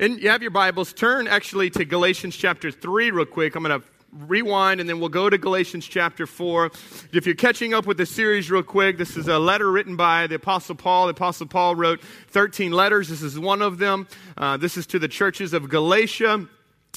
And you have your Bibles, turn actually to Galatians chapter 3 real quick. I'm going to rewind and then we'll go to Galatians chapter 4. If you're catching up with the series real quick, this is a letter written by the Apostle Paul. The Apostle Paul wrote 13 letters. This is one of them. Uh, this is to the churches of Galatia.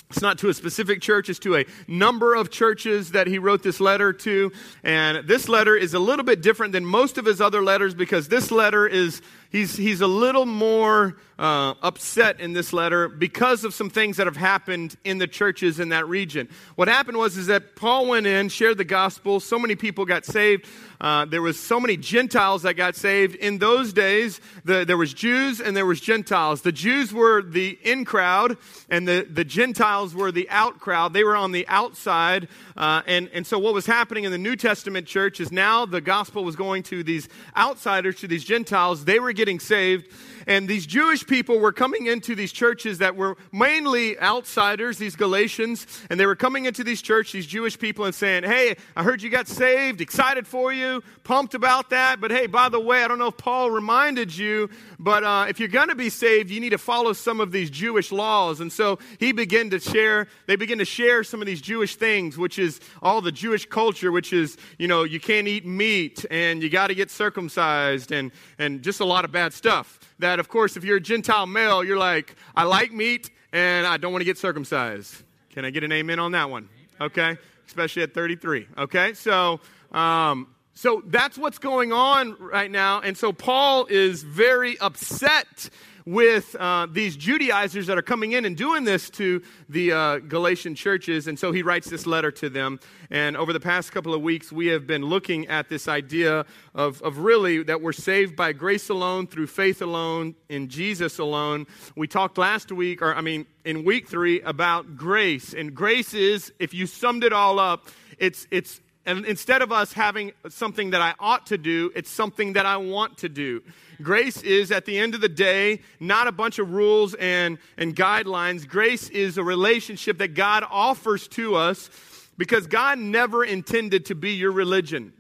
It's not to a specific church, it's to a number of churches that he wrote this letter to. And this letter is a little bit different than most of his other letters because this letter is he's, he's a little more uh, upset in this letter because of some things that have happened in the churches in that region. What happened was is that Paul went in, shared the gospel, so many people got saved. Uh, there was so many Gentiles that got saved. In those days, the, there was Jews and there was Gentiles. The Jews were the in crowd, and the, the Gentiles were the out crowd. They were on the outside. Uh, and, and so what was happening in the New Testament church is now the gospel was going to these outsiders, to these Gentiles. They were getting saved. And these Jewish people were coming into these churches that were mainly outsiders, these Galatians, and they were coming into these churches, these Jewish people, and saying, Hey, I heard you got saved, excited for you, pumped about that. But hey, by the way, I don't know if Paul reminded you, but uh, if you're going to be saved, you need to follow some of these Jewish laws. And so he began to share, they begin to share some of these Jewish things, which is all the Jewish culture, which is, you know, you can't eat meat and you got to get circumcised and, and just a lot of bad stuff that, of course, if you're a Gentile male, you're like, I like meat and I don't want to get circumcised. Can I get an amen on that one? Okay? Especially at 33. Okay? So, um, so that's what's going on right now. And so Paul is very upset with uh, these Judaizers that are coming in and doing this to the uh, Galatian churches. And so he writes this letter to them. And over the past couple of weeks, we have been looking at this idea of, of really that we're saved by grace alone, through faith alone, in Jesus alone. We talked last week, or I mean, in week three, about grace. And grace is, if you summed it all up, it's, it's and instead of us having something that I ought to do, it's something that I want to do. Grace is, at the end of the day, not a bunch of rules and, and guidelines. Grace is a relationship that God offers to us because God never intended to be your religion.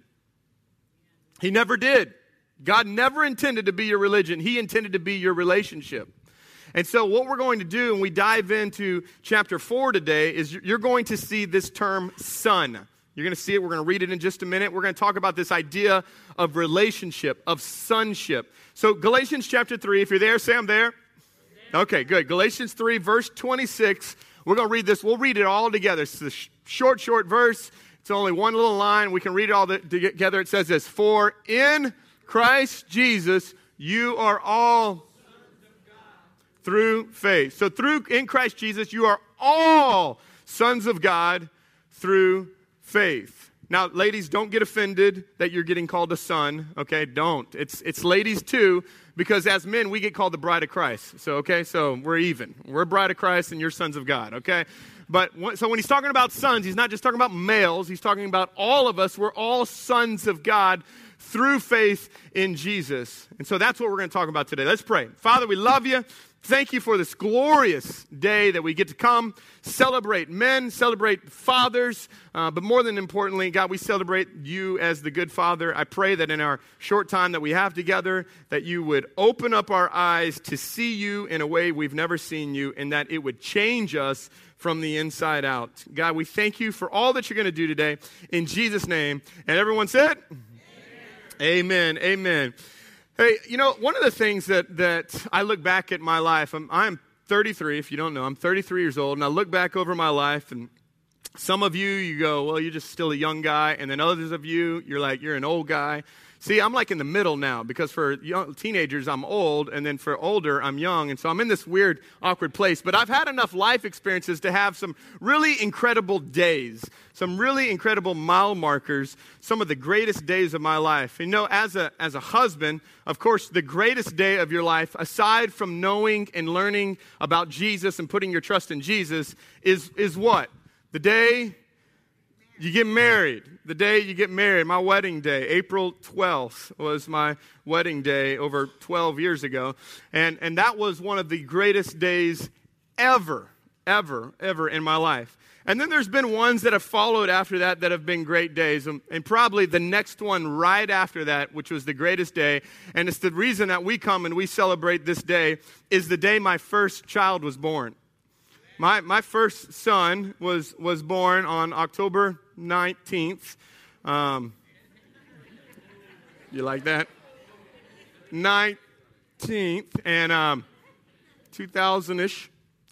He never did. God never intended to be your religion, He intended to be your relationship. And so, what we're going to do, when we dive into chapter 4 today, is you're going to see this term son. You're going to see it. We're going to read it in just a minute. We're going to talk about this idea of relationship, of sonship. So, Galatians chapter 3, if you're there, say I'm there. Okay, good. Galatians 3, verse 26. We're going to read this. We'll read it all together. It's a short, short verse. It's only one little line. We can read it all together. It says this For in Christ Jesus, you are all through faith. So, through in Christ Jesus, you are all sons of God through faith. Now, ladies, don't get offended that you're getting called a son, okay? Don't. It's, it's ladies too, because as men, we get called the bride of Christ. So, okay, so we're even. We're bride of Christ and you're sons of God, okay? But so when he's talking about sons, he's not just talking about males, he's talking about all of us. We're all sons of God through faith in Jesus. And so that's what we're going to talk about today. Let's pray. Father, we love you. Thank you for this glorious day that we get to come celebrate men, celebrate fathers, uh, but more than importantly, God, we celebrate you as the good father. I pray that in our short time that we have together, that you would open up our eyes to see you in a way we've never seen you, and that it would change us from the inside out. God, we thank you for all that you're going to do today. In Jesus' name. And everyone said, Amen. Amen. Amen. Hey, you know, one of the things that, that I look back at my life, I'm, I'm 33, if you don't know, I'm 33 years old, and I look back over my life, and some of you, you go, well, you're just still a young guy, and then others of you, you're like, you're an old guy. See, I'm like in the middle now because for young teenagers, I'm old, and then for older, I'm young. And so I'm in this weird, awkward place. But I've had enough life experiences to have some really incredible days, some really incredible mile markers, some of the greatest days of my life. You know, as a, as a husband, of course, the greatest day of your life, aside from knowing and learning about Jesus and putting your trust in Jesus, is, is what? The day you get married. The day you get married, my wedding day, April 12th was my wedding day over 12 years ago. And, and that was one of the greatest days ever ever, ever in my life. And then there's been ones that have followed after that that have been great days. And, and, probably the next one right after that, which was the greatest day. And it's the reason that we come and we celebrate this day, is the day my first child was born. My, my first son was, was born on October 19th. Um, you like that? 19th, and um, 2000 ish.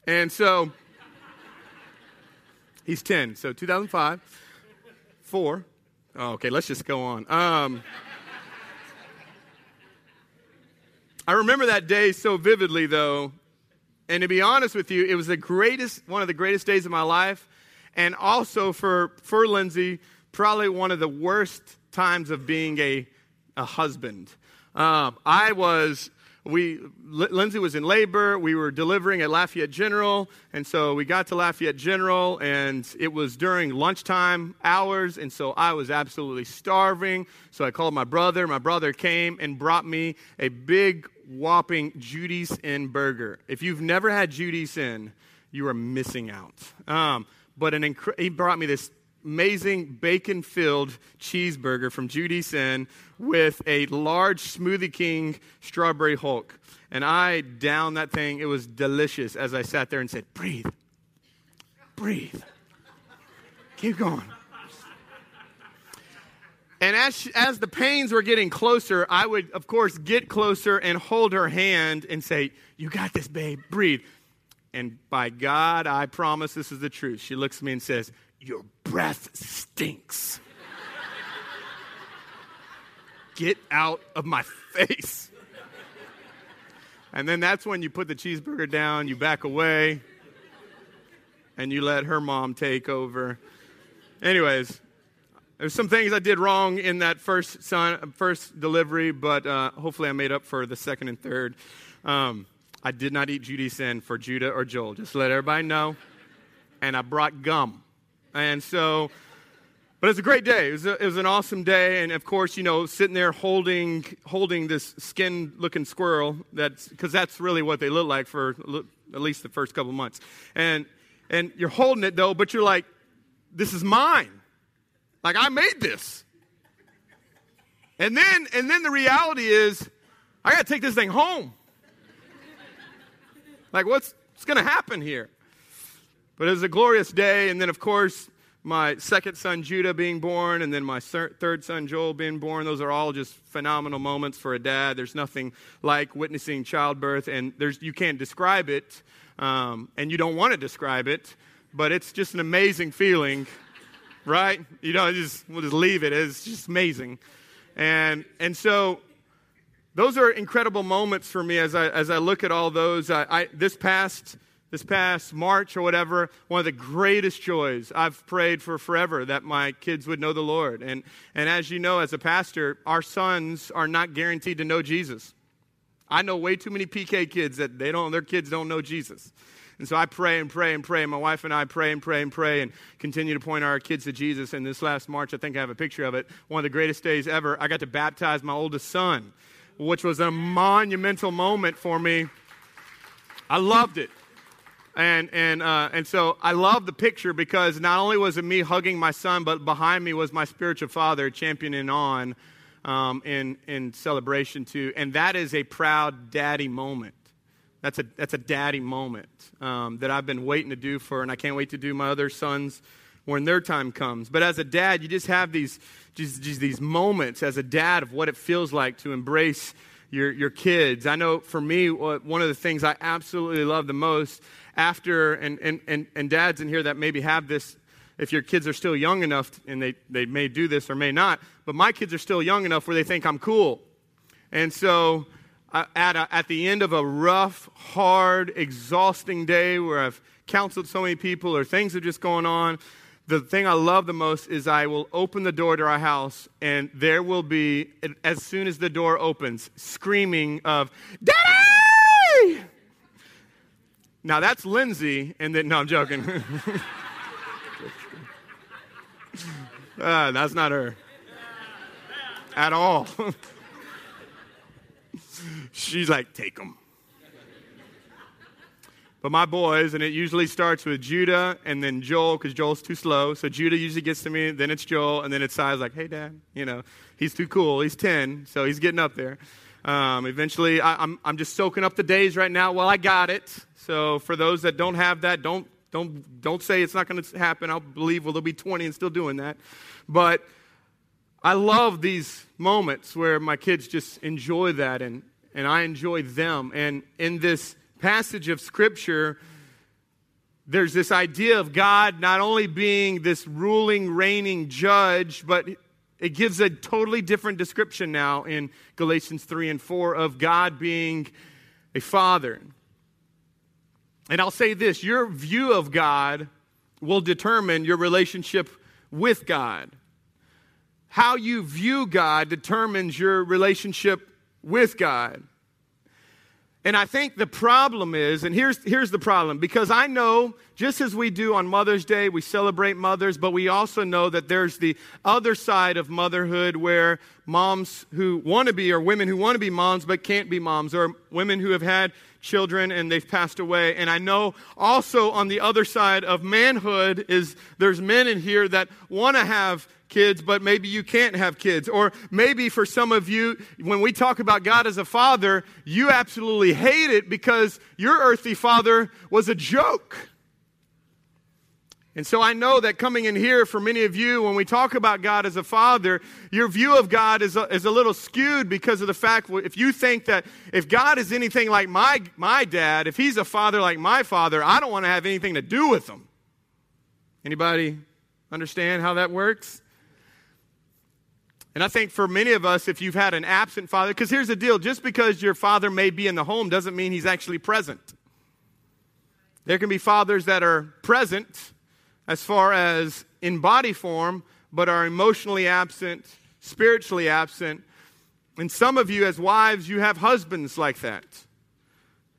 And so he's 10. So 2005, 4. Oh, okay, let's just go on. Um, I remember that day so vividly, though. And to be honest with you, it was the greatest, one of the greatest days of my life. And also for, for Lindsay, probably one of the worst times of being a, a husband. Um, I was we lindsay was in labor. We were delivering at lafayette general. And so we got to lafayette general and it was during lunchtime hours. And so i was absolutely starving. So i called my brother. My brother came and brought me a big whopping Judice Inn burger. If you've never had Judice Inn you are missing out. Um, but an inc- he brought me this amazing bacon filled cheeseburger from Judice Inn with a large Smoothie King strawberry Hulk. And I downed that thing. It was delicious as I sat there and said, Breathe, breathe, keep going. And as, as the pains were getting closer, I would, of course, get closer and hold her hand and say, You got this, babe, breathe. And by God, I promise this is the truth. She looks at me and says, Your breath stinks. Get out of my face. And then that's when you put the cheeseburger down, you back away, and you let her mom take over. Anyways, there's some things I did wrong in that first son, first delivery, but uh, hopefully I made up for the second and third. Um, I did not eat Judice Inn for Judah or Joel. Just let everybody know. And I brought gum. And so, but it's a great day. It was, a, it was an awesome day. And of course, you know, sitting there holding, holding this skin looking squirrel, that's because that's really what they look like for at least the first couple months. And, and you're holding it though, but you're like, this is mine. Like I made this. And then, and then the reality is, I got to take this thing home. Like, what's, what's going to happen here? But it was a glorious day. And then, of course, my second son Judah being born, and then my third son Joel being born. Those are all just phenomenal moments for a dad. There's nothing like witnessing childbirth, and there's, you can't describe it, um, and you don't want to describe it, but it's just an amazing feeling, right? You know, just, we'll just leave it. It's just amazing. And, and so those are incredible moments for me as I, as I look at all those. I, I, this past this past March or whatever, one of the greatest joys I've prayed for forever that my kids would know the Lord. And, and as you know, as a pastor, our sons are not guaranteed to know Jesus. I know way too many PK kids that they don't, their kids don't know Jesus. And so I pray and pray and pray. My wife and I pray and pray and pray and continue to point our kids to Jesus. And this last March, I think I have a picture of it, one of the greatest days ever, I got to baptize my oldest son which was a monumental moment for me. I loved it. And, and, uh, and so I love the picture because not only was it me hugging my son, but behind me was my spiritual father championing on um, in, in celebration too. And that is a proud daddy moment. That's a, that's a daddy moment um, that I've been waiting to do for, and I can't wait to do my other sons when their time comes. But as a dad, you just have these, just, just these moments as a dad of what it feels like to embrace your, your kids. I know for me, one of the things I absolutely love the most after, and, and, and, and dads in here that maybe have this, if your kids are still young enough, and they, they may do this or may not, but my kids are still young enough where they think I'm cool. And so uh, at, a, at the end of a rough, hard, exhausting day where I've counseled so many people or things are just going on, the thing I love the most is I will open the door to our house, and there will be, as soon as the door opens, screaming of, Daddy! Now that's Lindsay, and then, no, I'm joking. uh, that's not her at all. She's like, take them. But my boys, and it usually starts with Judah and then Joel, because Joel's too slow. So Judah usually gets to me, then it's Joel, and then it's Si's like, hey, Dad, you know, he's too cool. He's 10, so he's getting up there. Um, eventually, I, I'm, I'm just soaking up the days right now. while I got it. So for those that don't have that, don't, don't, don't say it's not going to happen. I'll believe well, they'll be 20 and still doing that. But I love these moments where my kids just enjoy that and, and I enjoy them. And in this passage of Scripture, there's this idea of God not only being this ruling, reigning judge, but it gives a totally different description now in Galatians 3 and 4 of God being a father. And I'll say this your view of God will determine your relationship with God. How you view God determines your relationship with God. And I think the problem is, and here's, here's the problem, because I know, just as we do on Mother's Day, we celebrate mothers, but we also know that there's the other side of motherhood where moms who want to be, or women who want to be moms but can't be moms, or women who have had children and they've passed away. And I know also on the other side of manhood is there's men in here that want to have kids, but maybe you can't have kids. Or maybe for some of you, when we talk about God as a father, you absolutely hate it because your earthly father was a joke. And so I know that coming in here for many of you, when we talk about God as a father, your view of God is a, is a little skewed because of the fact if you think that if God is anything like my, my dad, if he's a father like my father, I don't want to have anything to do with him. Anybody understand how that works? And I think for many of us, if you've had an absent father, because here's the deal just because your father may be in the home doesn't mean he's actually present. There can be fathers that are present as far as in body form, but are emotionally absent, spiritually absent. And some of you, as wives, you have husbands like that.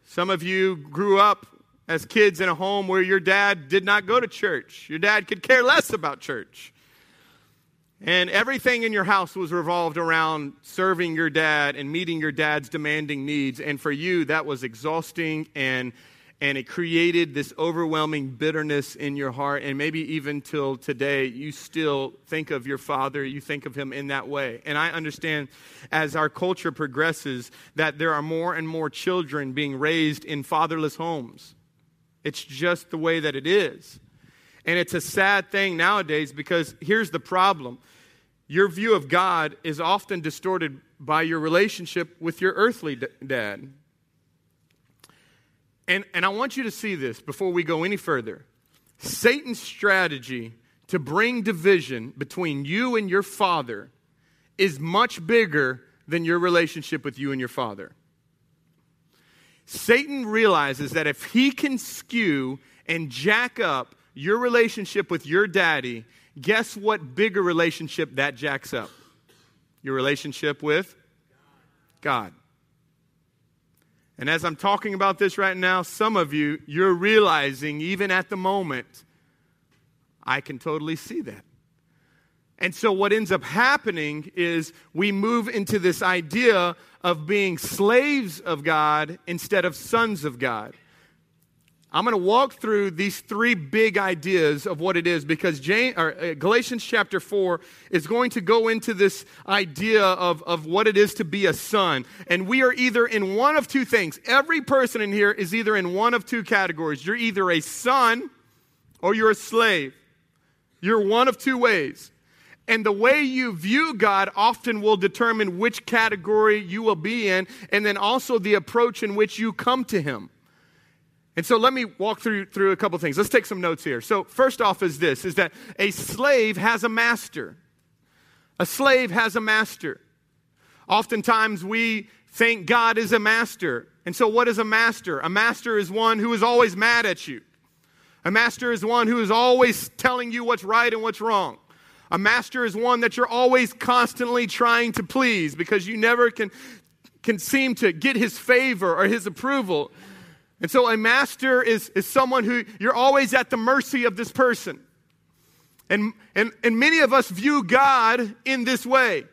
Some of you grew up as kids in a home where your dad did not go to church, your dad could care less about church. And everything in your house was revolved around serving your dad and meeting your dad's demanding needs. And for you, that was exhausting and and it created this overwhelming bitterness in your heart. And maybe even till today, you still think of your father, you think of him in that way. And I understand as our culture progresses that there are more and more children being raised in fatherless homes. It's just the way that it is. And it's a sad thing nowadays because here's the problem your view of God is often distorted by your relationship with your earthly dad. And, and I want you to see this before we go any further. Satan's strategy to bring division between you and your father is much bigger than your relationship with you and your father. Satan realizes that if he can skew and jack up your relationship with your daddy, guess what bigger relationship that jacks up? Your relationship with God. And as I'm talking about this right now, some of you, you're realizing, even at the moment, I can totally see that. And so, what ends up happening is we move into this idea of being slaves of God instead of sons of God. I'm going to walk through these three big ideas of what it is because James, or, uh, Galatians chapter 4 is going to go into this idea of, of what it is to be a son. And we are either in one of two things. Every person in here is either in one of two categories. You're either a son or you're a slave. You're one of two ways. And the way you view God often will determine which category you will be in, and then also the approach in which you come to Him. And so let me walk through, through a couple things. Let's take some notes here. So first off is this, is that a slave has a master. A slave has a master. Oftentimes we think God is a master. And so what is a master? A master is one who is always mad at you. A master is one who is always telling you what's right and what's wrong. A master is one that you're always constantly trying to please because you never can, can seem to get his favor or his approval. And so a master is, is someone who you're always at the mercy of this person. And, and, and many of us view God in this way.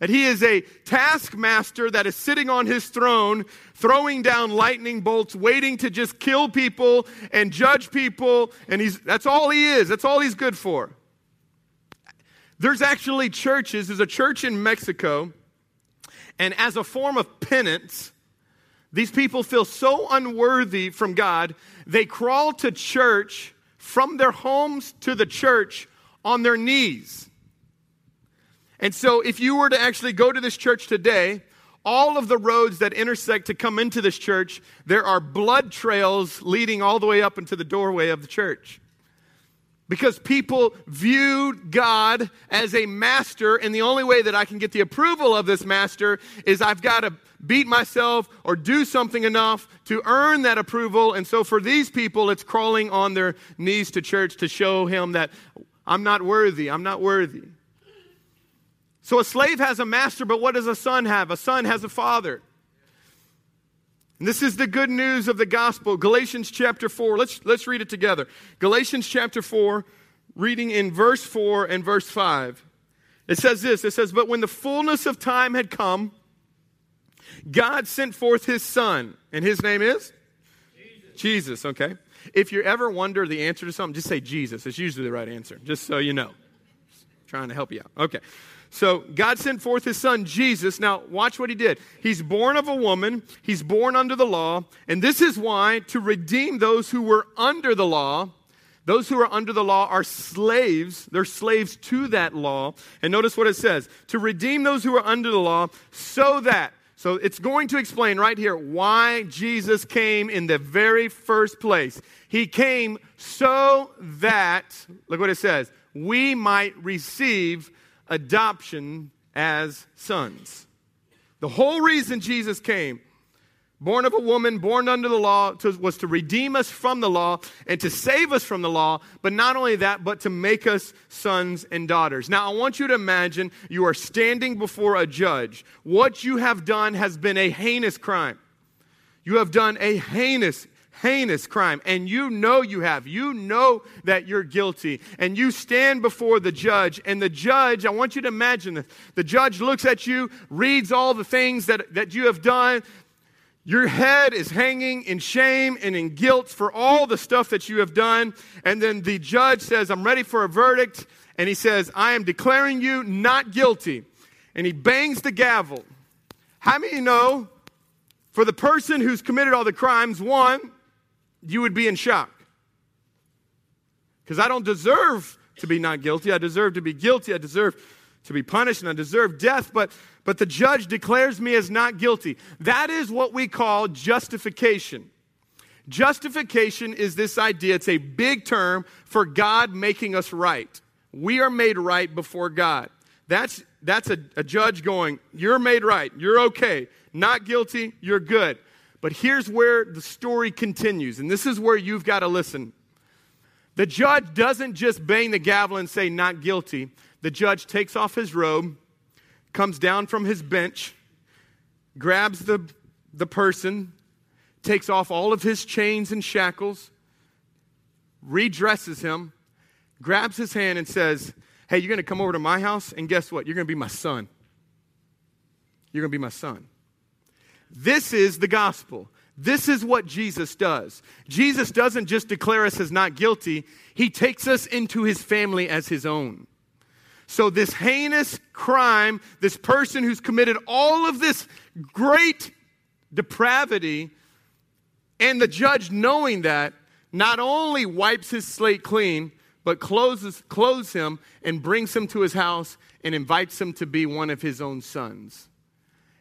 That he is a taskmaster that is sitting on his throne, throwing down lightning bolts, waiting to just kill people and judge people. And he's, that's all he is. That's all he's good for. There's actually churches, there's a church in Mexico, and as a form of penance, these people feel so unworthy from God, they crawl to church from their homes to the church on their knees. And so, if you were to actually go to this church today, all of the roads that intersect to come into this church, there are blood trails leading all the way up into the doorway of the church. Because people viewed God as a master, and the only way that I can get the approval of this master is I've got to beat myself or do something enough to earn that approval. And so for these people, it's crawling on their knees to church to show him that I'm not worthy, I'm not worthy. So a slave has a master, but what does a son have? A son has a father. And this is the good news of the gospel. Galatians chapter 4. Let's, let's read it together. Galatians chapter 4, reading in verse 4 and verse 5. It says this It says, But when the fullness of time had come, God sent forth his son. And his name is? Jesus. Jesus, okay. If you ever wonder the answer to something, just say Jesus. It's usually the right answer, just so you know. trying to help you out. Okay. So God sent forth his son Jesus. Now, watch what he did. He's born of a woman, he's born under the law, and this is why to redeem those who were under the law. Those who are under the law are slaves. They're slaves to that law. And notice what it says to redeem those who are under the law, so that. So it's going to explain right here why Jesus came in the very first place. He came so that, look what it says, we might receive adoption as sons. The whole reason Jesus came, born of a woman, born under the law, to, was to redeem us from the law and to save us from the law, but not only that, but to make us sons and daughters. Now, I want you to imagine you are standing before a judge. What you have done has been a heinous crime. You have done a heinous heinous crime, and you know you have. You know that you're guilty, and you stand before the judge, and the judge, I want you to imagine this. The judge looks at you, reads all the things that, that you have done. Your head is hanging in shame and in guilt for all the stuff that you have done. And then the judge says, I'm ready for a verdict. And he says, I am declaring you not guilty. And he bangs the gavel. How many know for the person who's committed all the crimes, one, you would be in shock. Because I don't deserve to be not guilty. I deserve to be guilty. I deserve to be punished and I deserve death, but, but the judge declares me as not guilty. That is what we call justification. Justification is this idea, it's a big term for God making us right. We are made right before God. That's, that's a, a judge going, You're made right. You're okay. Not guilty. You're good. But here's where the story continues, and this is where you've got to listen. The judge doesn't just bang the gavel and say, not guilty. The judge takes off his robe, comes down from his bench, grabs the, the person, takes off all of his chains and shackles, redresses him, grabs his hand, and says, Hey, you're going to come over to my house, and guess what? You're going to be my son. You're going to be my son. This is the gospel. This is what Jesus does. Jesus doesn't just declare us as not guilty, he takes us into his family as his own. So, this heinous crime, this person who's committed all of this great depravity, and the judge knowing that, not only wipes his slate clean, but closes, clothes him and brings him to his house and invites him to be one of his own sons.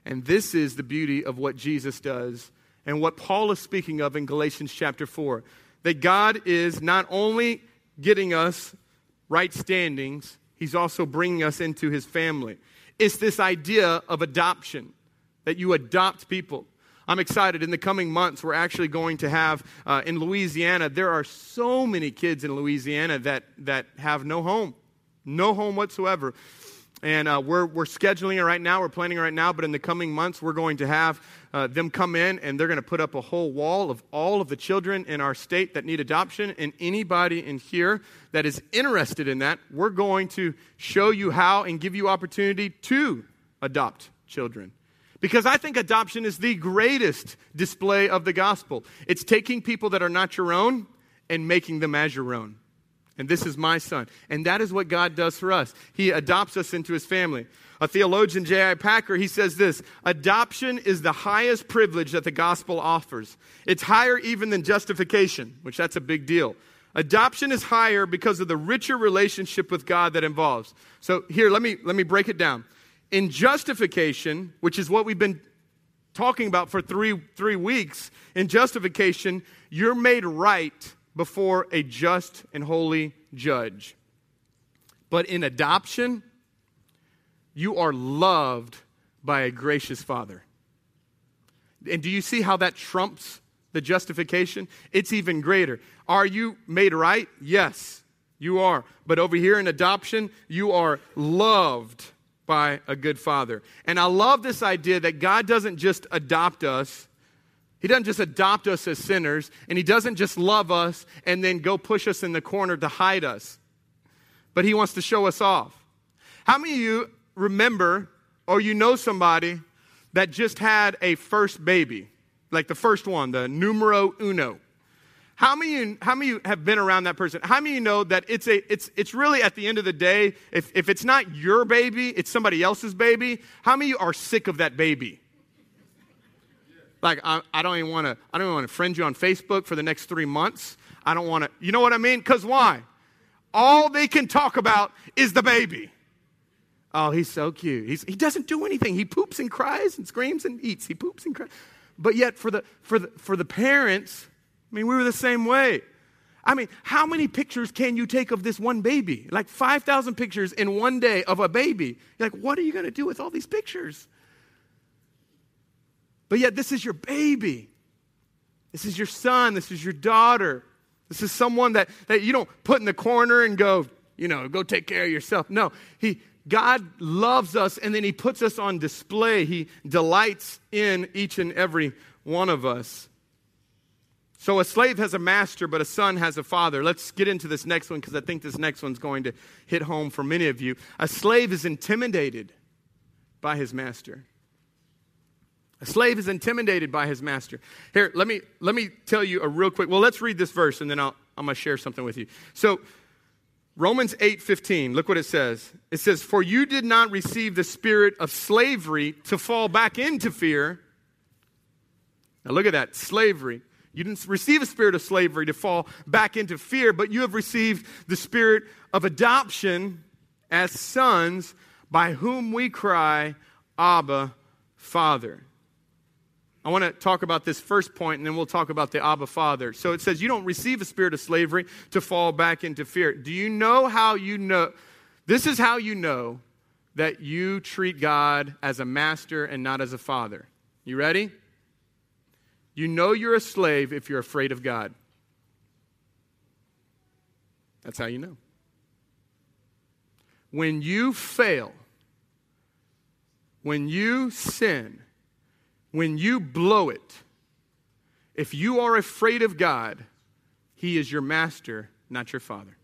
And this is the beauty of what Jesus does and what Paul is speaking of in Galatians chapter 4. That God is not only getting us right standings, He's also bringing us into His family. It's this idea of adoption, that you adopt people. I'm excited. In the coming months, we're actually going to have uh, in Louisiana, there are so many kids in Louisiana that, that have no home, no home whatsoever. And uh, we're, we're scheduling it right now. We're planning it right now. But in the coming months, we're going to have uh, them come in and they're going to put up a whole wall of all of the children in our state that need adoption. And anybody in here that is interested in that, we're going to show you how and give you opportunity to adopt children. Because I think adoption is the greatest display of the gospel. It's taking people that are not your own and making them as your own. And this is my son. And that is what God does for us. He adopts us into his family. A theologian, J.I. Packer, he says this Adoption is the highest privilege that the gospel offers. It's higher even than justification, which that's a big deal. Adoption is higher because of the richer relationship with God that involves. So here, let me, let me break it down. In justification, which is what we've been talking about for three, three weeks, in justification, you're made right before a just and holy judge. But in adoption, you are loved by a gracious father. And do you see how that trumps the justification? It's even greater. Are you made right? Yes, you are. But over here in adoption, you are loved by a good father. And I love this idea that God doesn't just adopt us he doesn't just adopt us as sinners, and He doesn't just love us and then go push us in the corner to hide us, but He wants to show us off. How many of you remember or you know somebody that just had a first baby, like the first one, the numero uno? How many, how many have been around that person? How many of you know that it's, a, it's, it's really at the end of the day, if, if it's not your baby, it's somebody else's baby? How many of you are sick of that baby? Like, I, I don't even want to, I don't even want to friend you on Facebook for the next three months. I don't want to, you know what I mean? Because why? All they can talk about is the baby. Oh, he's so cute. He's, he doesn't do anything. He poops and cries and screams and eats. He poops and cries. But yet, for the, for the, for the parents, I mean, we were the same way. I mean, how many pictures can you take of this one baby? Like 5,000 pictures in one day of a baby. You're like, what are you going to do with all these pictures? But yet, this is your baby. This is your son. This is your daughter. This is someone that, that you don't put in the corner and go, you know, go take care of yourself. No, he, God loves us and then he puts us on display. He delights in each and every one of us. So a slave has a master, but a son has a father. Let's get into this next one because I think this next one's going to hit home for many of you. A slave is intimidated by his master. A slave is intimidated by his master. Here, let me, let me tell you a real quick. Well, let's read this verse and then I'll, I'm going to share something with you. So, Romans 8 15, look what it says. It says, For you did not receive the spirit of slavery to fall back into fear. Now, look at that slavery. You didn't receive a spirit of slavery to fall back into fear, but you have received the spirit of adoption as sons by whom we cry, Abba, Father. I want to talk about this first point and then we'll talk about the Abba Father. So it says, You don't receive a spirit of slavery to fall back into fear. Do you know how you know? This is how you know that you treat God as a master and not as a father. You ready? You know you're a slave if you're afraid of God. That's how you know. When you fail, when you sin, when you blow it, if you are afraid of God, He is your master, not your father.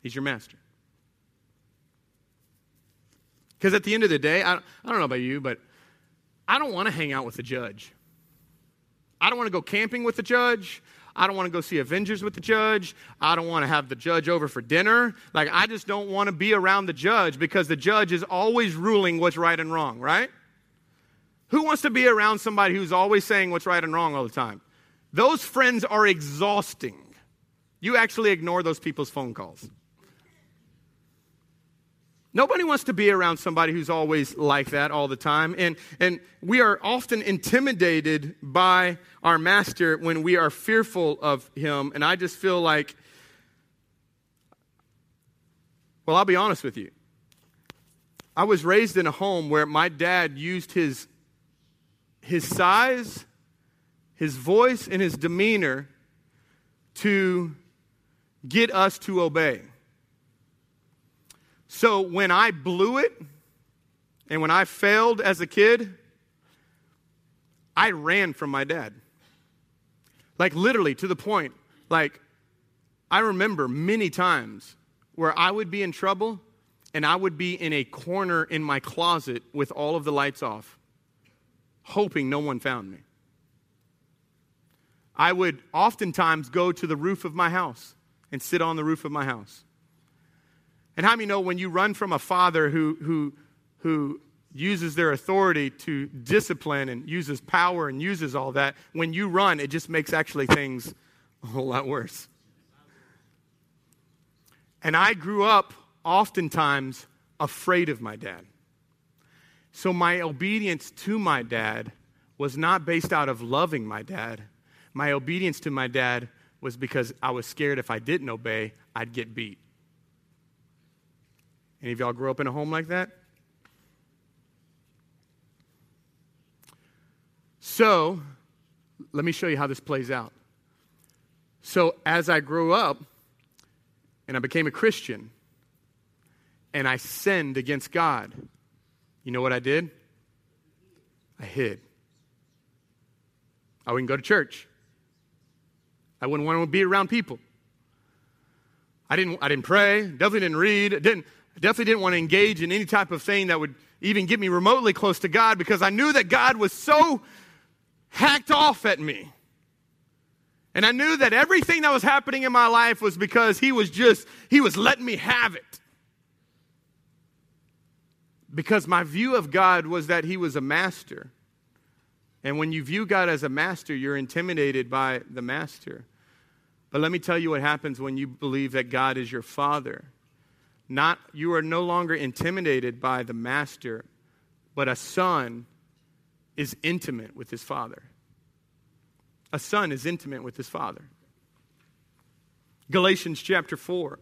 He's your master. Because at the end of the day, I, I don't know about you, but I don't want to hang out with the judge. I don't want to go camping with the judge. I don't want to go see Avengers with the judge. I don't want to have the judge over for dinner. Like, I just don't want to be around the judge because the judge is always ruling what's right and wrong, right? Who wants to be around somebody who's always saying what's right and wrong all the time? Those friends are exhausting. You actually ignore those people's phone calls. Nobody wants to be around somebody who's always like that all the time. And, and we are often intimidated by our master when we are fearful of him. And I just feel like, well, I'll be honest with you. I was raised in a home where my dad used his his size, his voice, and his demeanor to get us to obey. So when I blew it and when I failed as a kid, I ran from my dad. Like literally to the point, like I remember many times where I would be in trouble and I would be in a corner in my closet with all of the lights off, hoping no one found me. I would oftentimes go to the roof of my house and sit on the roof of my house. And how many know when you run from a father who, who, who uses their authority to discipline and uses power and uses all that, when you run, it just makes actually things a whole lot worse. And I grew up oftentimes afraid of my dad. So my obedience to my dad was not based out of loving my dad. My obedience to my dad was because I was scared if I didn't obey, I'd get beat. Any of y'all grew up in a home like that? So, let me show you how this plays out. So, as I grew up and I became a Christian and I sinned against God, you know what I did? I hid. I wouldn't go to church. I wouldn't want to be around people. I didn't, I didn't pray, definitely didn't read, didn't, definitely didn't want to engage in any type of thing that would even get me remotely close to God because I knew that God was so hacked off at me. And I knew that everything that was happening in my life was because he was just, he was letting me have it. Because my view of God was that he was a master. And when you view God as a master, you're intimidated by the master. But let me tell you what happens when you believe that God is your father. Not you are no longer intimidated by the master, but a son is intimate with his father. A son is intimate with his father. Galatians chapter 4.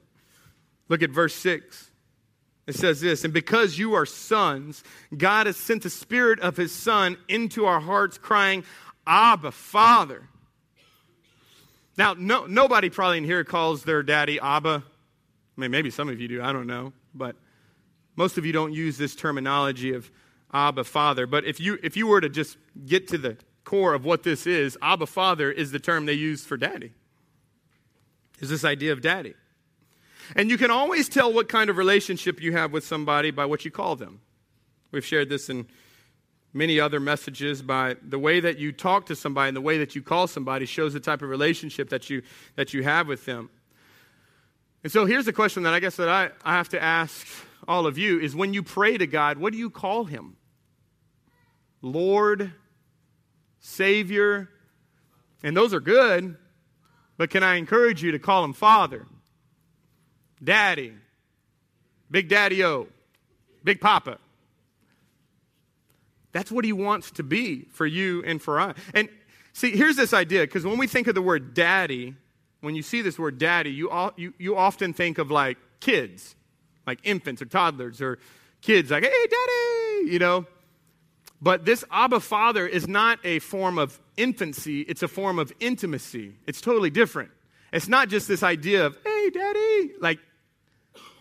Look at verse 6. It says this, and because you are sons, God has sent the Spirit of His Son into our hearts, crying, Abba, Father. Now, no, nobody probably in here calls their daddy Abba. I mean, maybe some of you do, I don't know. But most of you don't use this terminology of Abba Father. But if you, if you were to just get to the core of what this is, Abba Father is the term they use for daddy. Is this idea of daddy. And you can always tell what kind of relationship you have with somebody by what you call them. We've shared this in many other messages by the way that you talk to somebody and the way that you call somebody shows the type of relationship that you that you have with them. And so here's the question that I guess that I, I have to ask all of you is when you pray to God, what do you call him? Lord, Savior, and those are good, but can I encourage you to call him Father, Daddy, Big Daddy O, Big Papa? That's what he wants to be for you and for us. And see, here's this idea because when we think of the word daddy, when you see this word daddy, you, you, you often think of like kids, like infants or toddlers or kids, like, hey, daddy, you know. But this Abba Father is not a form of infancy, it's a form of intimacy. It's totally different. It's not just this idea of, hey, daddy. Like,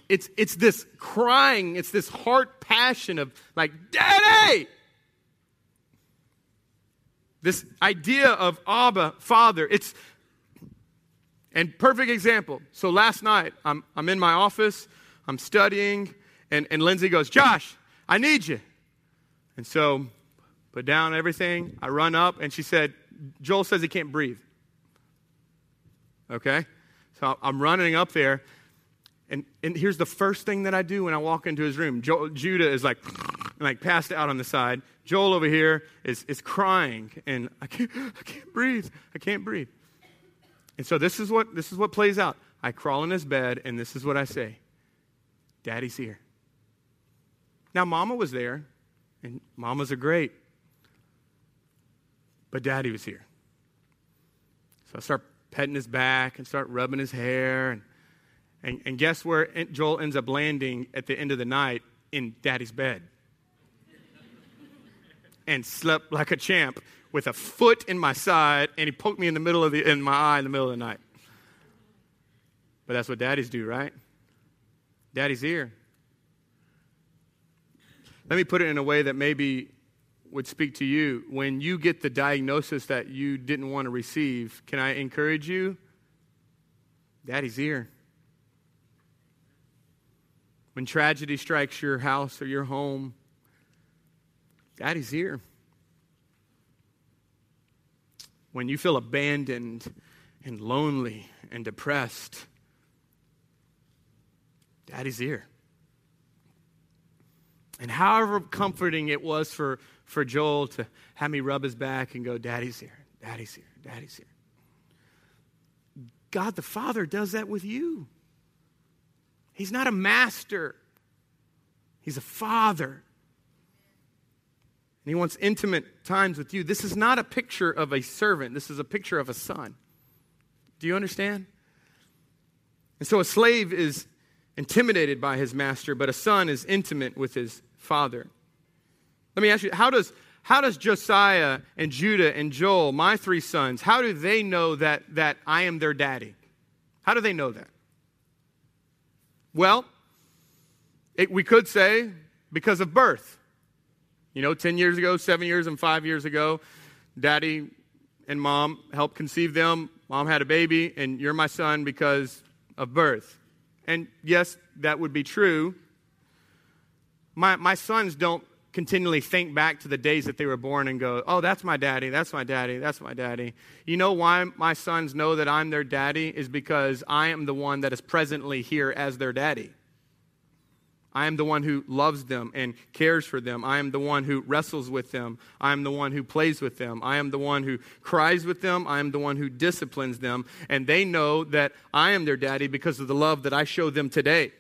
it's, it's this crying, it's this heart passion of, like, daddy. This idea of Abba, Father. It's, and perfect example. So last night, I'm, I'm in my office, I'm studying, and, and Lindsay goes, Josh, I need you. And so, put down everything. I run up, and she said, Joel says he can't breathe. Okay? So I'm running up there, and, and here's the first thing that I do when I walk into his room. Joel, Judah is like, like passed out on the side. Joel over here is, is crying, and I can't, I can't breathe. I can't breathe. And so this is what this is what plays out. I crawl in his bed, and this is what I say. Daddy's here. Now, Mama was there, and mamas are great. But daddy was here. So I start petting his back and start rubbing his hair. And, and, and guess where Joel ends up landing at the end of the night? In daddy's bed. and slept like a champ with a foot in my side, and he poked me in the middle of the in my eye in the middle of the night. But that's what daddies do, right? Daddy's here. Let me put it in a way that maybe would speak to you. When you get the diagnosis that you didn't want to receive, can I encourage you? Daddy's here. When tragedy strikes your house or your home, Daddy's here. When you feel abandoned and lonely and depressed, Daddy's here. And however comforting it was for, for Joel to have me rub his back and go, Daddy's here, Daddy's here, Daddy's here. God the Father does that with you. He's not a master, He's a father. And He wants intimate times with you. This is not a picture of a servant, this is a picture of a son. Do you understand? And so a slave is intimidated by his master, but a son is intimate with his father. Let me ask you, how does, how does Josiah and Judah and Joel, my three sons, how do they know that, that I am their daddy? How do they know that? Well, it, we could say because of birth. You know, 10 years ago, seven years, and five years ago, daddy and mom helped conceive them. Mom had a baby, and you're my son because of birth. And yes, that would be true. My, my sons don't continually think back to the days that they were born and go, oh, that's my daddy, that's my daddy, that's my daddy. You know why my sons know that I'm their daddy? Is because I am the one that is presently here as their daddy. I am the one who loves them and cares for them. I am the one who wrestles with them. I am the one who plays with them. I am the one who cries with them. I am the one who disciplines them. And they know that I am their daddy because of the love that I show them today.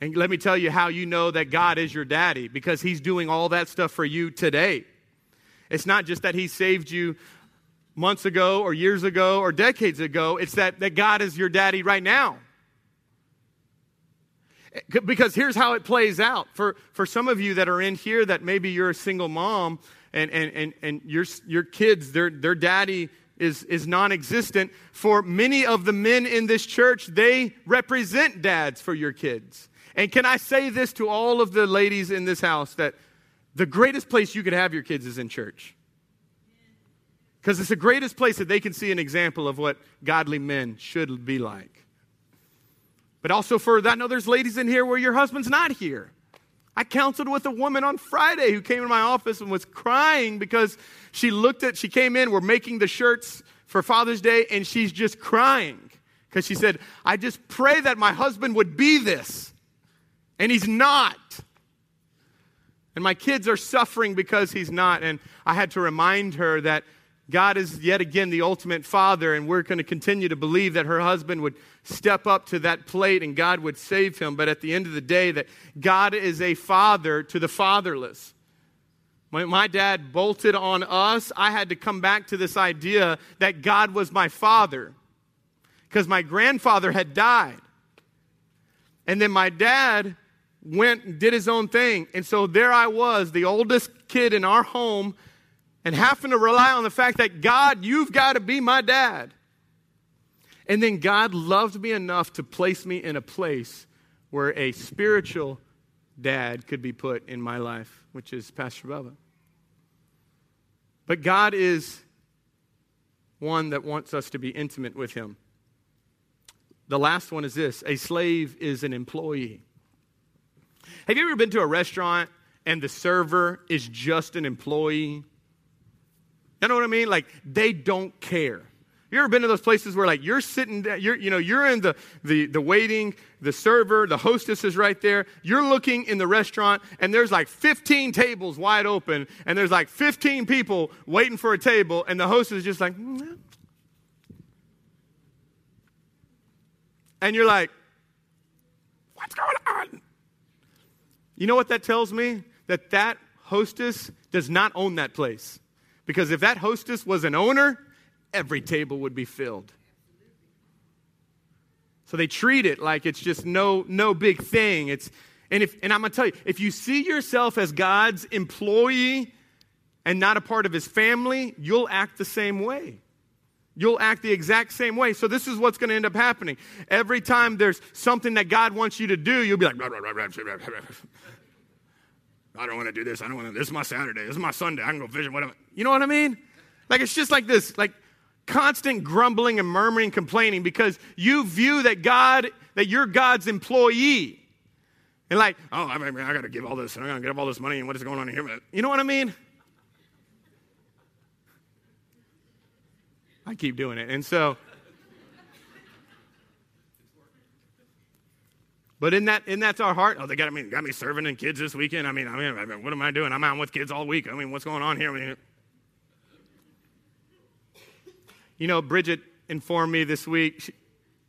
And let me tell you how you know that God is your daddy because he's doing all that stuff for you today. It's not just that he saved you months ago or years ago or decades ago, it's that, that God is your daddy right now. Because here's how it plays out. For, for some of you that are in here that maybe you're a single mom and, and, and, and your, your kids, their, their daddy is, is non existent. For many of the men in this church, they represent dads for your kids. And can I say this to all of the ladies in this house that the greatest place you could have your kids is in church? Because it's the greatest place that they can see an example of what godly men should be like. But also for that, I know there's ladies in here where your husband's not here. I counseled with a woman on Friday who came in my office and was crying because she looked at, she came in, we're making the shirts for Father's Day, and she's just crying because she said, I just pray that my husband would be this. And he's not. And my kids are suffering because he's not. And I had to remind her that God is yet again the ultimate father, and we're going to continue to believe that her husband would step up to that plate and God would save him. But at the end of the day, that God is a father to the fatherless. When my dad bolted on us, I had to come back to this idea that God was my father because my grandfather had died. And then my dad went and did his own thing. And so there I was, the oldest kid in our home, and having to rely on the fact that God, you've got to be my dad. And then God loved me enough to place me in a place where a spiritual dad could be put in my life, which is Pastor Bubba. But God is one that wants us to be intimate with him. The last one is this a slave is an employee. Have you ever been to a restaurant and the server is just an employee? You know what I mean? Like they don't care. You ever been to those places where like you're sitting there, you're, you know, you're in the, the, the waiting, the server, the hostess is right there. You're looking in the restaurant and there's like 15 tables wide open and there's like 15 people waiting for a table and the hostess is just like, mm. and you're like, what's going on? You know what that tells me? That that hostess does not own that place. Because if that hostess was an owner, every table would be filled. So they treat it like it's just no, no big thing. It's, and, if, and I'm going to tell you, if you see yourself as God's employee and not a part of his family, you'll act the same way. You'll act the exact same way. So, this is what's going to end up happening. Every time there's something that God wants you to do, you'll be like, I don't want to do this. I don't want to. This is my Saturday. This is my Sunday. I can go fishing. Whatever. You know what I mean? Like it's just like this, like constant grumbling and murmuring, complaining because you view that God, that you're God's employee. And like, oh, I, mean, I got to give all this, and I'm going to give all this money, and what is going on here? You know what I mean? I keep doing it. And so, but in that, in that's our heart. Oh, they got me, got me serving in kids this weekend. I mean, I mean, I mean, what am I doing? I'm out with kids all week. I mean, what's going on here? I mean, you know, Bridget informed me this week. She,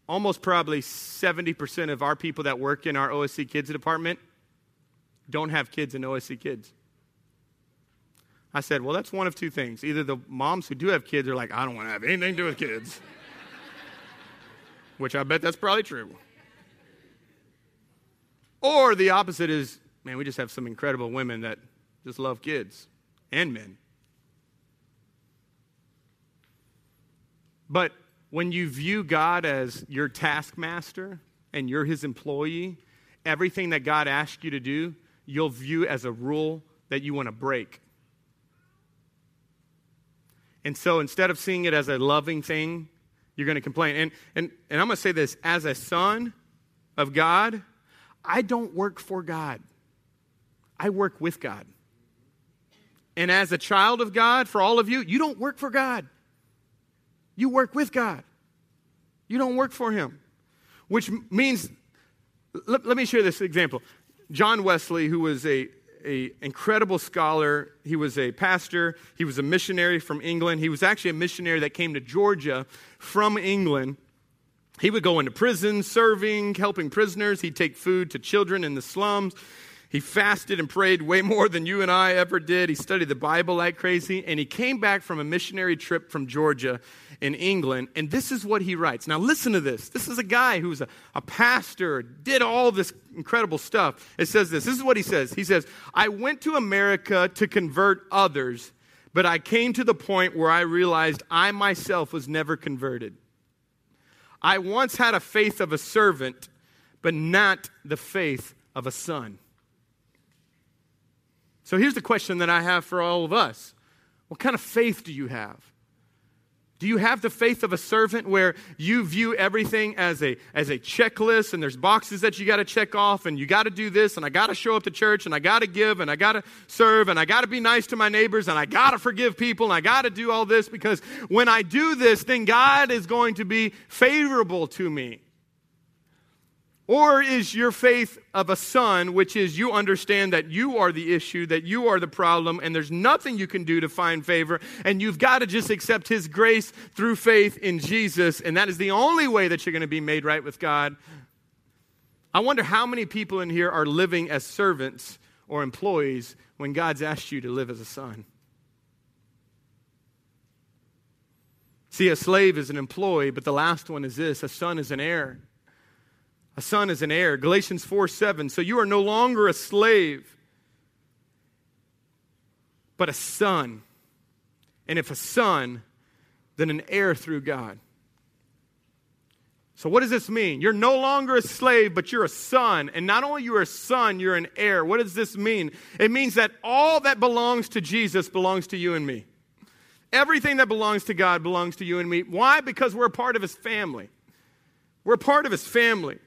almost probably 70% of our people that work in our OSC Kids department don't have kids in OSC Kids. I said, well, that's one of two things. Either the moms who do have kids are like, I don't want to have anything to do with kids, which I bet that's probably true. Or the opposite is, man, we just have some incredible women that just love kids and men. But when you view God as your taskmaster and you're his employee, everything that God asks you to do, you'll view as a rule that you want to break. And so instead of seeing it as a loving thing, you're going to complain. And, and, and I'm going to say this as a son of God, I don't work for God, I work with God. And as a child of God, for all of you, you don't work for God. You work with God. You don't work for Him. Which means, let, let me share this example. John Wesley, who was a, a incredible scholar, he was a pastor, he was a missionary from England. He was actually a missionary that came to Georgia from England. He would go into prison, serving, helping prisoners. He'd take food to children in the slums. He fasted and prayed way more than you and I ever did. He studied the Bible like crazy. And he came back from a missionary trip from Georgia in England. And this is what he writes. Now, listen to this. This is a guy who's a, a pastor, did all this incredible stuff. It says this. This is what he says. He says, I went to America to convert others, but I came to the point where I realized I myself was never converted. I once had a faith of a servant, but not the faith of a son. So here's the question that I have for all of us What kind of faith do you have? Do you have the faith of a servant where you view everything as a, as a checklist and there's boxes that you got to check off and you got to do this and I got to show up to church and I got to give and I got to serve and I got to be nice to my neighbors and I got to forgive people and I got to do all this because when I do this, then God is going to be favorable to me? Or is your faith of a son, which is you understand that you are the issue, that you are the problem, and there's nothing you can do to find favor, and you've got to just accept his grace through faith in Jesus, and that is the only way that you're going to be made right with God? I wonder how many people in here are living as servants or employees when God's asked you to live as a son. See, a slave is an employee, but the last one is this a son is an heir. A son is an heir. Galatians 4 7. So you are no longer a slave, but a son. And if a son, then an heir through God. So what does this mean? You're no longer a slave, but you're a son. And not only you're a son, you're an heir. What does this mean? It means that all that belongs to Jesus belongs to you and me. Everything that belongs to God belongs to you and me. Why? Because we're a part of his family. We're part of his family.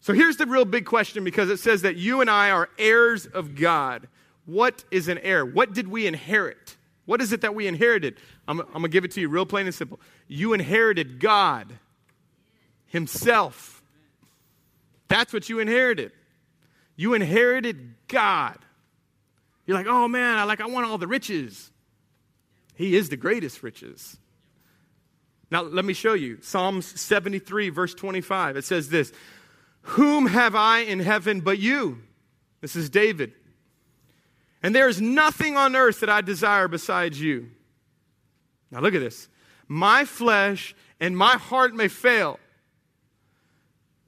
So here's the real big question because it says that you and I are heirs of God. What is an heir? What did we inherit? What is it that we inherited? I'm, I'm going to give it to you real plain and simple. You inherited God Himself. That's what you inherited. You inherited God. You're like, oh man, I like I want all the riches. He is the greatest riches. Now let me show you. Psalms 73, verse 25. It says this whom have I in heaven but you? This is David. And there is nothing on earth that I desire besides you. Now look at this. My flesh and my heart may fail,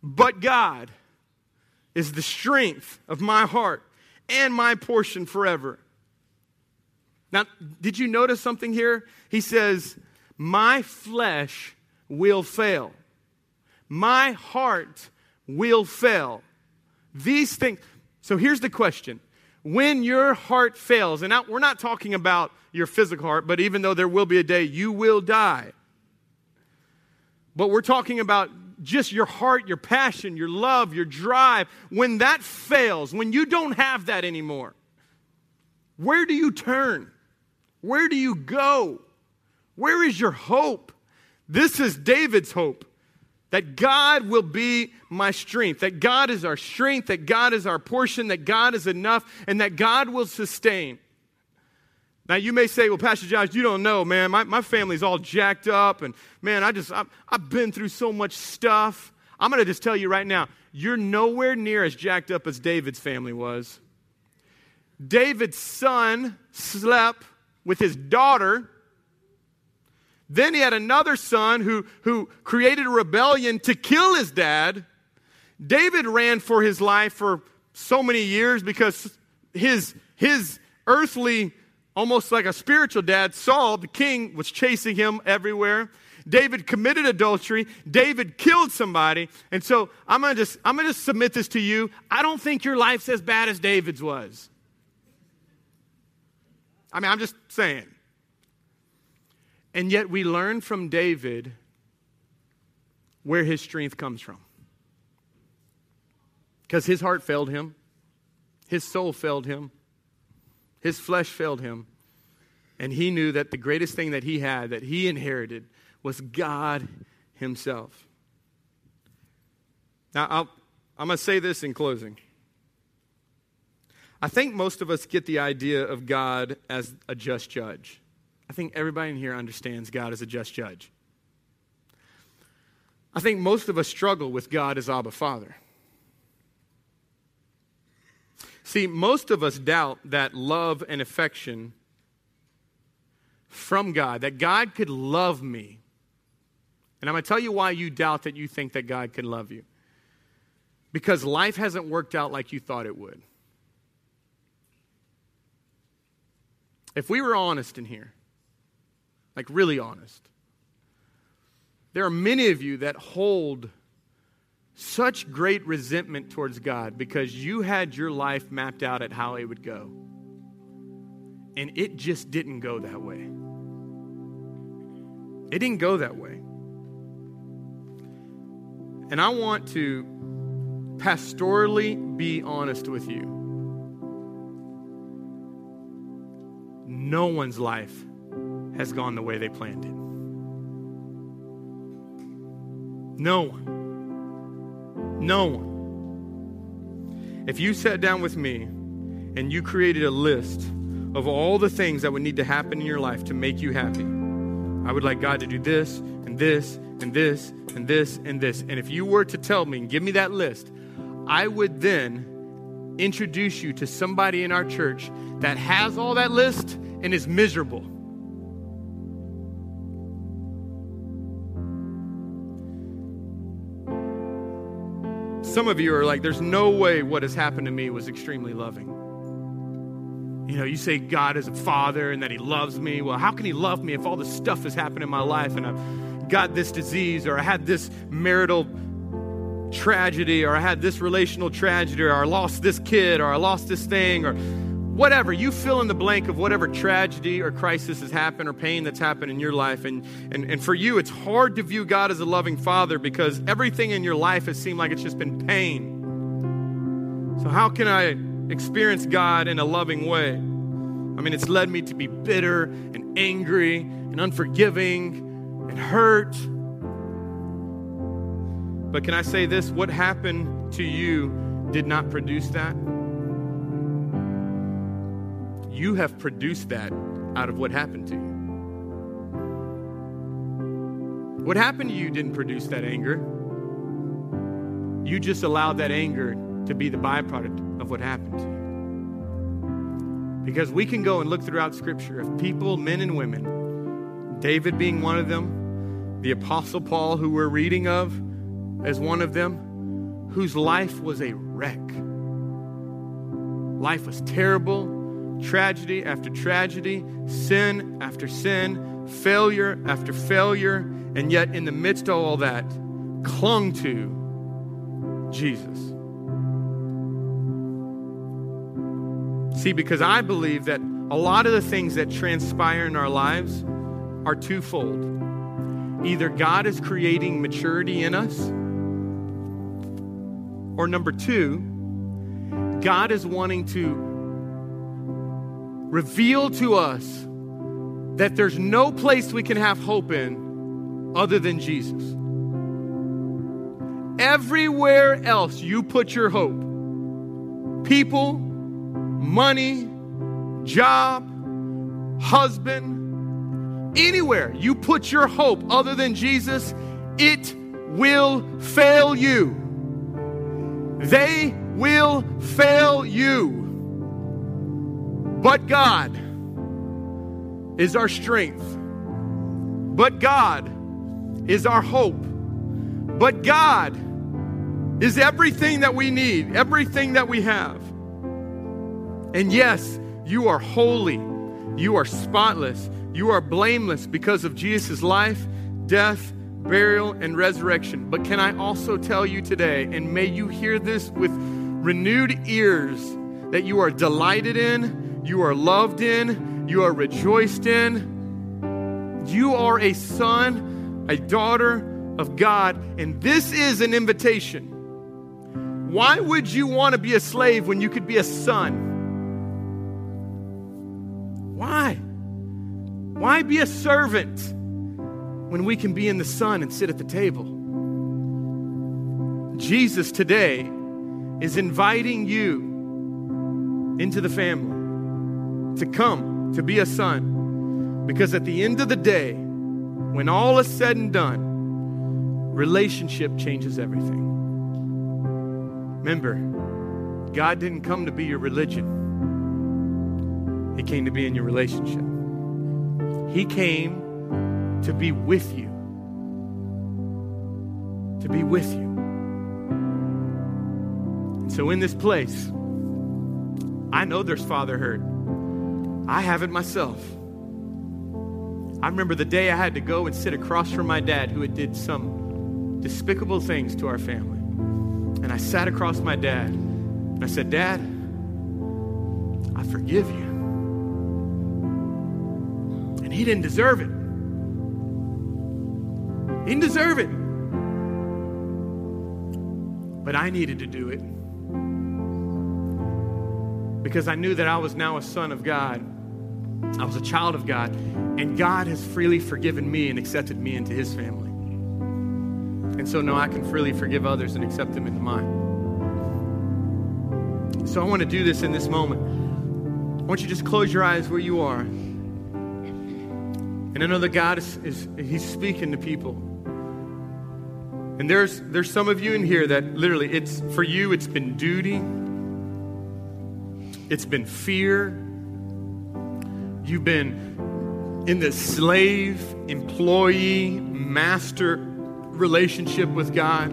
but God is the strength of my heart and my portion forever. Now, did you notice something here? He says, My flesh will fail, my heart will fail. These things. So here's the question. When your heart fails, and we're not talking about your physical heart, but even though there will be a day you will die. But we're talking about just your heart, your passion, your love, your drive, when that fails, when you don't have that anymore, where do you turn? Where do you go? Where is your hope? This is David's hope that God will be my strength, that God is our strength, that God is our portion, that God is enough, and that God will sustain. Now, you may say, well, Pastor Josh, you don't know, man. My, my family's all jacked up, and man, I just, I, I've been through so much stuff. I'm going to just tell you right now, you're nowhere near as jacked up as David's family was. David's son slept with his daughter then he had another son who, who created a rebellion to kill his dad. David ran for his life for so many years because his, his earthly, almost like a spiritual dad, Saul, the king, was chasing him everywhere. David committed adultery. David killed somebody. And so I'm going to just, I'm going to submit this to you. I don't think your life's as bad as David's was. I mean, I'm just saying. And yet we learn from David where his strength comes from. Because his heart failed him, his soul failed him, his flesh failed him. And he knew that the greatest thing that he had, that he inherited, was God himself. Now, i am going to say this in closing. I think most of us get the idea of God as a just judge. I think everybody in here understands God as a just judge. I think most of us struggle with God as Abba Father. See, most of us doubt that love and affection from God, that God could love me. And I'm going to tell you why you doubt that you think that God could love you. Because life hasn't worked out like you thought it would. If we were honest in here, like, really honest. There are many of you that hold such great resentment towards God because you had your life mapped out at how it would go. And it just didn't go that way. It didn't go that way. And I want to pastorally be honest with you. No one's life has gone the way they planned it. No one. No one. If you sat down with me and you created a list of all the things that would need to happen in your life to make you happy, I would like God to do this and this and this and this and this. And if you were to tell me and give me that list, I would then introduce you to somebody in our church that has all that list and is miserable. Some of you are like, there's no way what has happened to me was extremely loving. You know, you say God is a father and that he loves me. Well, how can he love me if all this stuff has happened in my life and I've got this disease or I had this marital tragedy or I had this relational tragedy or I lost this kid or I lost this thing or whatever you fill in the blank of whatever tragedy or crisis has happened or pain that's happened in your life. And, and, and for you it's hard to view god as a loving father because everything in your life has seemed like it's just been pain. So how can i experience god in a loving way? I mean it's led me to be bitter and angry and unforgiving and hurt. But can i say this? What happened to you did not produce that you have produced that out of what happened to you. What happened to you didn't produce that anger. You just allowed that anger to be the byproduct of what happened to you. Because we can go and look throughout Scripture of people, men and women, David being one of them, the Apostle Paul, who we're reading of as one of them, whose life was a wreck. Life was terrible tragedy after tragedy, sin after sin, failure after failure, and yet in the midst of all that, clung to Jesus. See, because I believe that a lot of the things that transpire in our lives are twofold. Either God is creating maturity in us Or number two, God is wanting to reveal to us that there's no place we can have hope in other than Jesus. Everywhere else you put your hope, people, money, job, husband, anywhere you put your hope other than Jesus, it will fail you. They will fail you. But God is our strength. But God is our hope. But God is everything that we need, everything that we have. And yes, you are holy, you are spotless, you are blameless because of Jesus' life, death, burial, and resurrection. But can I also tell you today, and may you hear this with renewed ears, that you are delighted in, you are loved in, you are rejoiced in. You are a son, a daughter of God, and this is an invitation. Why would you want to be a slave when you could be a son? Why? Why be a servant when we can be in the sun and sit at the table? Jesus today is inviting you into the family to come to be a son. Because at the end of the day, when all is said and done, relationship changes everything. Remember, God didn't come to be your religion. He came to be in your relationship. He came to be with you. To be with you. And so in this place, I know there's fatherhood. I have it myself. I remember the day I had to go and sit across from my dad who had did some despicable things to our family. And I sat across my dad and I said, Dad, I forgive you. And he didn't deserve it. He didn't deserve it. But I needed to do it because I knew that I was now a son of God. I was a child of God. And God has freely forgiven me and accepted me into his family. And so now I can freely forgive others and accept them into mine. So I want to do this in this moment. I want you to just close your eyes where you are. And I know that God is, is He's speaking to people. And there's there's some of you in here that literally it's for you it's been duty. It's been fear. You've been in the slave, employee, master relationship with God.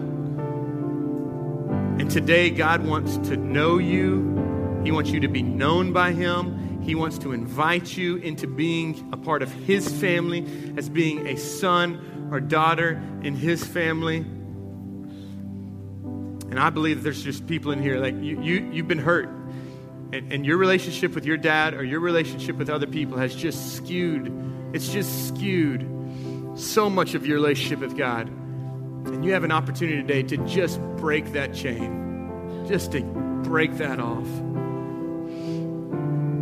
And today, God wants to know you. He wants you to be known by Him. He wants to invite you into being a part of His family, as being a son or daughter in His family. And I believe there's just people in here like you, you you've been hurt. And, and your relationship with your dad or your relationship with other people has just skewed, it's just skewed so much of your relationship with God. And you have an opportunity today to just break that chain, just to break that off.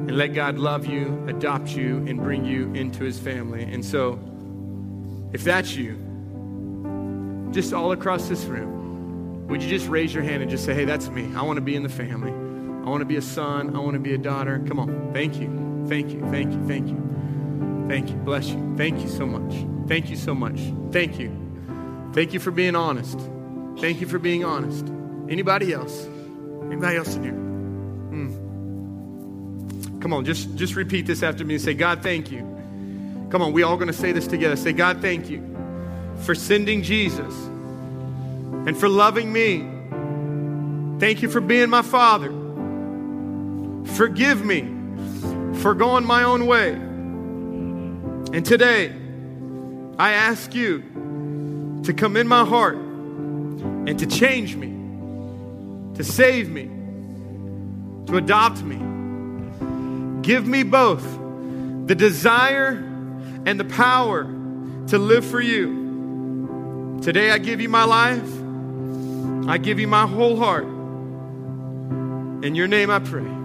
And let God love you, adopt you, and bring you into his family. And so, if that's you, just all across this room, would you just raise your hand and just say, hey, that's me. I want to be in the family. I want to be a son. I want to be a daughter. Come on. Thank you. Thank you. Thank you. Thank you. Thank you. Bless you. Thank you so much. Thank you so much. Thank you. Thank you for being honest. Thank you for being honest. Anybody else? Anybody else in here? Mm. Come on, just, just repeat this after me and say, God, thank you. Come on, we all going to say this together. Say, God, thank you for sending Jesus and for loving me. Thank you for being my father. Forgive me for going my own way. And today, I ask you to come in my heart and to change me, to save me, to adopt me. Give me both the desire and the power to live for you. Today I give you my life. I give you my whole heart. In your name I pray.